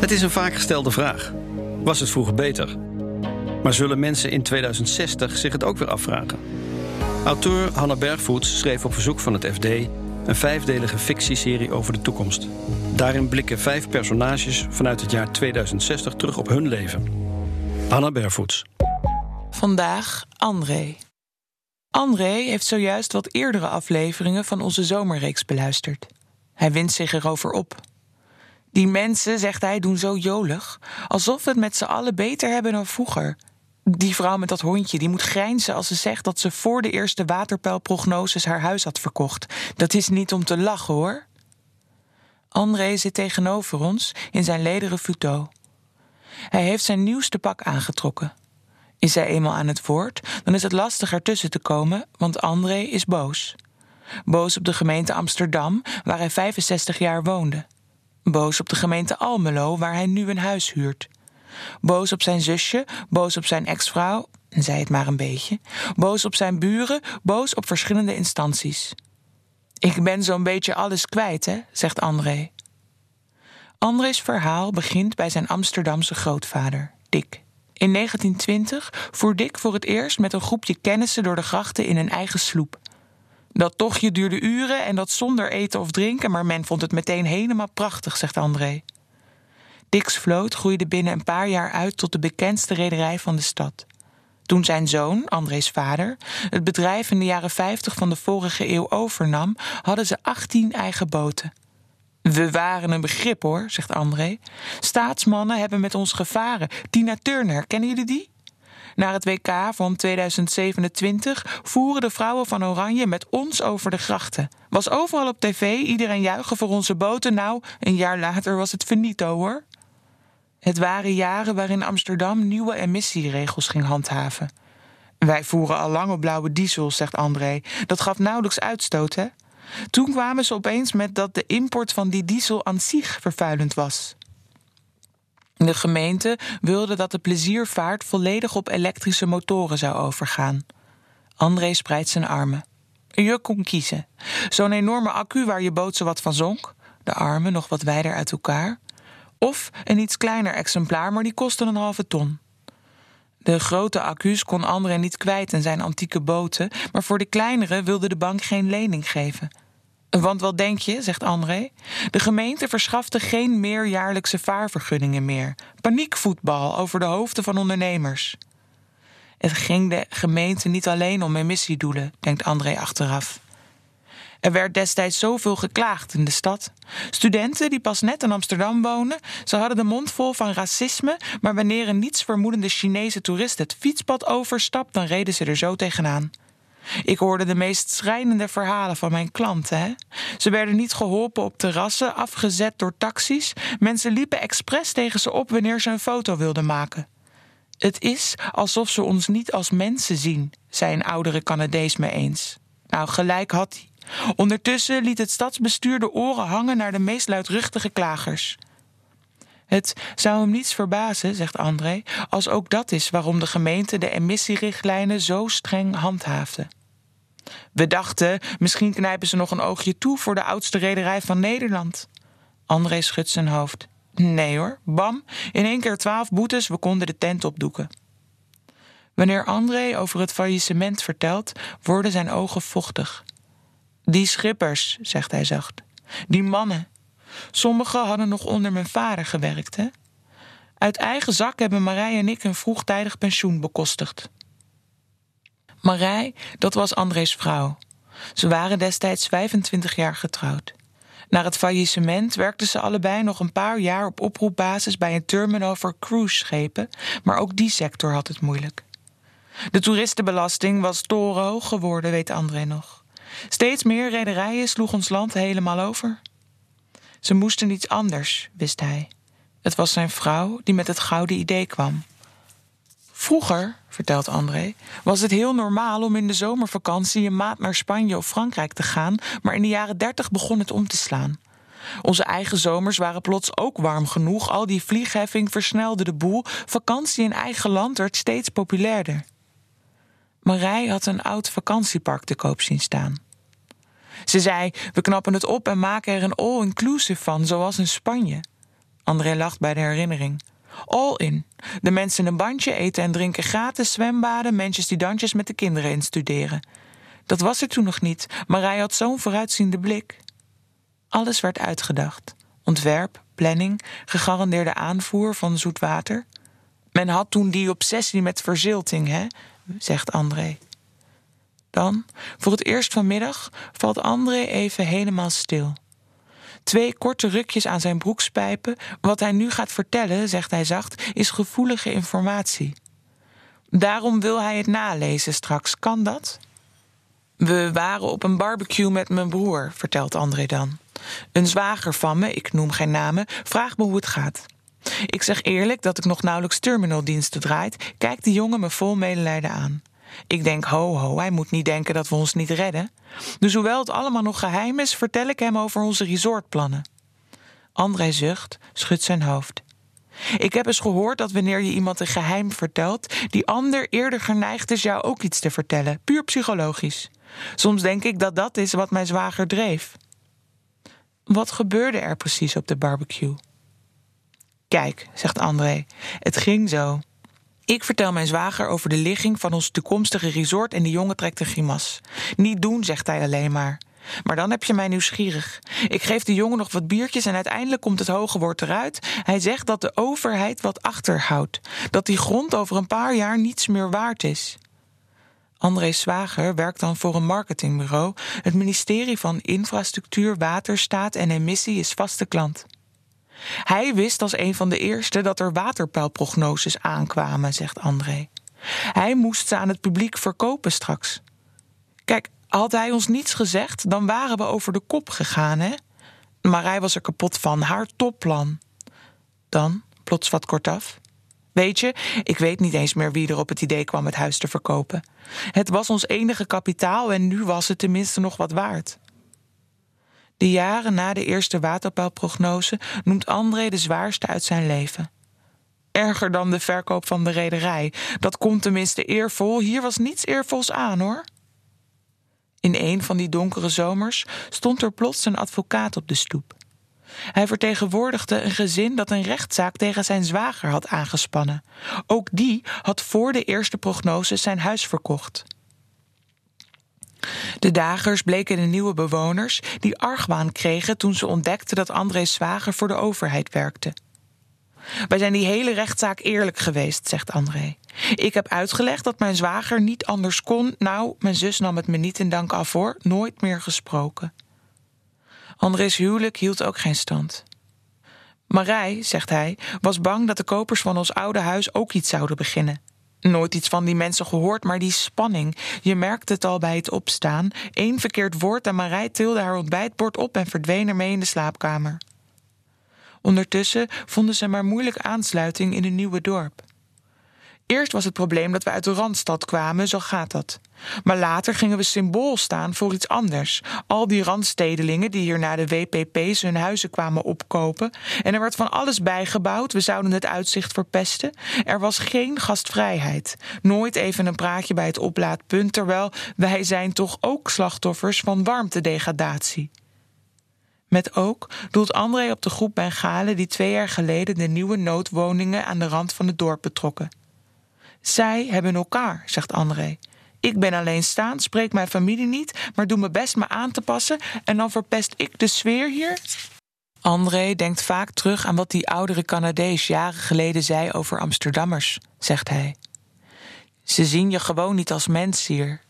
Het is een vaak gestelde vraag. Was het vroeger beter? Maar zullen mensen in 2060 zich het ook weer afvragen? Auteur Hanna Bergvoets schreef op verzoek van het FD een vijfdelige fictieserie over de toekomst. Daarin blikken vijf personages vanuit het jaar 2060 terug op hun leven. Hanna Bergvoets. Vandaag André. André heeft zojuist wat eerdere afleveringen van onze zomerreeks beluisterd. Hij wint zich erover op. Die mensen, zegt hij, doen zo jolig. Alsof we het met z'n allen beter hebben dan vroeger. Die vrouw met dat hondje, die moet grijnzen als ze zegt dat ze voor de eerste waterpeilprognoses haar huis had verkocht. Dat is niet om te lachen hoor. André zit tegenover ons in zijn lederen futo. Hij heeft zijn nieuwste pak aangetrokken. Is hij eenmaal aan het woord, dan is het lastig ertussen te komen, want André is boos. Boos op de gemeente Amsterdam, waar hij 65 jaar woonde. Boos op de gemeente Almelo, waar hij nu een huis huurt. Boos op zijn zusje, boos op zijn ex-vrouw, zei het maar een beetje. Boos op zijn buren, boos op verschillende instanties. Ik ben zo'n beetje alles kwijt, hè, zegt André. André's verhaal begint bij zijn Amsterdamse grootvader, Dick. In 1920 voer Dick voor het eerst met een groepje kennissen door de grachten in een eigen sloep. Dat tochtje duurde uren en dat zonder eten of drinken, maar men vond het meteen helemaal prachtig, zegt André. Dick's vloot groeide binnen een paar jaar uit tot de bekendste rederij van de stad. Toen zijn zoon, André's vader, het bedrijf in de jaren 50 van de vorige eeuw overnam, hadden ze 18 eigen boten. We waren een begrip hoor, zegt André. Staatsmannen hebben met ons gevaren. Tina Turner, kennen jullie die? Naar het WK van 2027 voeren de vrouwen van Oranje met ons over de grachten. Was overal op tv, iedereen juichen voor onze boten. Nou, een jaar later was het finito hoor. Het waren jaren waarin Amsterdam nieuwe emissieregels ging handhaven. Wij voeren al lang op blauwe diesel, zegt André. Dat gaf nauwelijks uitstoot, hè? Toen kwamen ze opeens met dat de import van die diesel aan zich vervuilend was. De gemeente wilde dat de pleziervaart volledig op elektrische motoren zou overgaan. André spreidt zijn armen. Je kon kiezen. Zo'n enorme accu waar je boot zo wat van zonk, de armen nog wat wijder uit elkaar. Of een iets kleiner exemplaar, maar die kostte een halve ton. De grote accu's kon André niet kwijt in zijn antieke boten, maar voor de kleinere wilde de bank geen lening geven. Want wat denk je, zegt André? De gemeente verschafte geen meerjaarlijkse vaarvergunningen meer. Paniekvoetbal over de hoofden van ondernemers. Het ging de gemeente niet alleen om emissiedoelen, denkt André achteraf. Er werd destijds zoveel geklaagd in de stad. Studenten die pas net in Amsterdam wonen, ze hadden de mond vol van racisme, maar wanneer een nietsvermoedende Chinese toerist het fietspad overstapt, dan reden ze er zo tegenaan. Ik hoorde de meest schrijnende verhalen van mijn klanten. Hè? Ze werden niet geholpen op terrassen, afgezet door taxis. Mensen liepen expres tegen ze op wanneer ze een foto wilden maken. Het is alsof ze ons niet als mensen zien, zei een oudere Canadees me eens. Nou, gelijk had hij. Ondertussen liet het stadsbestuur de oren hangen naar de meest luidruchtige klagers. Het zou hem niets verbazen, zegt André, als ook dat is waarom de gemeente de emissierichtlijnen zo streng handhaafde. We dachten, misschien knijpen ze nog een oogje toe voor de oudste rederij van Nederland. André schudt zijn hoofd. Nee hoor, bam, in één keer twaalf boetes, we konden de tent opdoeken. Wanneer André over het faillissement vertelt, worden zijn ogen vochtig. Die schippers, zegt hij zacht. Die mannen. Sommigen hadden nog onder mijn vader gewerkt, hè? Uit eigen zak hebben Marij en ik een vroegtijdig pensioen bekostigd. Marij, dat was André's vrouw. Ze waren destijds 25 jaar getrouwd. Na het faillissement werkten ze allebei nog een paar jaar op oproepbasis bij een terminal voor cruiseschepen, maar ook die sector had het moeilijk. De toeristenbelasting was torenhoog geworden, weet André nog. Steeds meer rederijen sloegen ons land helemaal over. Ze moesten iets anders, wist hij. Het was zijn vrouw die met het gouden idee kwam. Vroeger, vertelt André, was het heel normaal om in de zomervakantie een maand naar Spanje of Frankrijk te gaan, maar in de jaren dertig begon het om te slaan. Onze eigen zomers waren plots ook warm genoeg, al die vliegheffing versnelde de boel, vakantie in eigen land werd steeds populairder. Marij had een oud vakantiepark te koop zien staan. Ze zei: We knappen het op en maken er een all-inclusive van, zoals in Spanje. André lacht bij de herinnering. All in. De mensen een bandje eten en drinken gratis zwembaden, mensjes die dansjes met de kinderen instuderen. Dat was er toen nog niet, maar hij had zo'n vooruitziende blik. Alles werd uitgedacht. Ontwerp, planning, gegarandeerde aanvoer van zoet water. Men had toen die obsessie met verzilting, hè, zegt André. Dan, voor het eerst vanmiddag, valt André even helemaal stil. Twee korte rukjes aan zijn broekspijpen. Wat hij nu gaat vertellen, zegt hij zacht, is gevoelige informatie. Daarom wil hij het nalezen straks. Kan dat? We waren op een barbecue met mijn broer, vertelt André dan. Een zwager van me, ik noem geen namen, vraagt me hoe het gaat. Ik zeg eerlijk dat ik nog nauwelijks terminaldiensten draait, kijkt de jongen me vol medelijden aan. Ik denk, ho ho, hij moet niet denken dat we ons niet redden. Dus hoewel het allemaal nog geheim is, vertel ik hem over onze resortplannen. André zucht, schudt zijn hoofd. Ik heb eens gehoord dat wanneer je iemand een geheim vertelt, die ander eerder geneigd is jou ook iets te vertellen, puur psychologisch. Soms denk ik dat dat is wat mijn zwager dreef. Wat gebeurde er precies op de barbecue? Kijk, zegt André, het ging zo. Ik vertel mijn zwager over de ligging van ons toekomstige resort en de jongen trekt een grimas. Niet doen, zegt hij alleen maar. Maar dan heb je mij nieuwsgierig. Ik geef de jongen nog wat biertjes en uiteindelijk komt het hoge woord eruit. Hij zegt dat de overheid wat achterhoudt. Dat die grond over een paar jaar niets meer waard is. André Zwager werkt dan voor een marketingbureau. Het ministerie van Infrastructuur, Waterstaat en Emissie is vaste klant. Hij wist als een van de eerste dat er waterpeilprognoses aankwamen, zegt André. Hij moest ze aan het publiek verkopen straks. Kijk, had hij ons niets gezegd, dan waren we over de kop gegaan, hè? Maar hij was er kapot van, haar topplan. Dan, plots wat kortaf. Weet je, ik weet niet eens meer wie er op het idee kwam het huis te verkopen. Het was ons enige kapitaal en nu was het tenminste nog wat waard. De jaren na de eerste waterpeilprognose noemt André de zwaarste uit zijn leven. Erger dan de verkoop van de rederij. Dat komt tenminste eervol. Hier was niets eervols aan, hoor. In een van die donkere zomers stond er plots een advocaat op de stoep. Hij vertegenwoordigde een gezin dat een rechtszaak tegen zijn zwager had aangespannen. Ook die had voor de eerste prognose zijn huis verkocht. De dagers bleken de nieuwe bewoners die argwaan kregen toen ze ontdekten dat André's zwager voor de overheid werkte. Wij zijn die hele rechtszaak eerlijk geweest, zegt André. Ik heb uitgelegd dat mijn zwager niet anders kon. Nou, mijn zus nam het me niet in dank af voor, nooit meer gesproken. André's huwelijk hield ook geen stand. Marij, zegt hij, was bang dat de kopers van ons oude huis ook iets zouden beginnen. Nooit iets van die mensen gehoord, maar die spanning. Je merkte het al bij het opstaan. Eén verkeerd woord en Marij tilde haar ontbijtbord op en verdween ermee in de slaapkamer. Ondertussen vonden ze maar moeilijk aansluiting in een nieuwe dorp. Eerst was het probleem dat we uit de randstad kwamen, zo gaat dat. Maar later gingen we symbool staan voor iets anders. Al die randstedelingen die hier na de WPP's hun huizen kwamen opkopen. En er werd van alles bijgebouwd. We zouden het uitzicht verpesten. Er was geen gastvrijheid. Nooit even een praatje bij het oplaadpunt. Terwijl wij zijn toch ook slachtoffers van warmtedegradatie. Met ook doelt André op de groep Bengalen die twee jaar geleden de nieuwe noodwoningen aan de rand van het dorp betrokken. Zij hebben elkaar, zegt André. Ik ben alleenstaand, spreek mijn familie niet, maar doe mijn best me aan te passen en dan verpest ik de sfeer hier. André denkt vaak terug aan wat die oudere Canadees jaren geleden zei over Amsterdammers, zegt hij. Ze zien je gewoon niet als mens hier,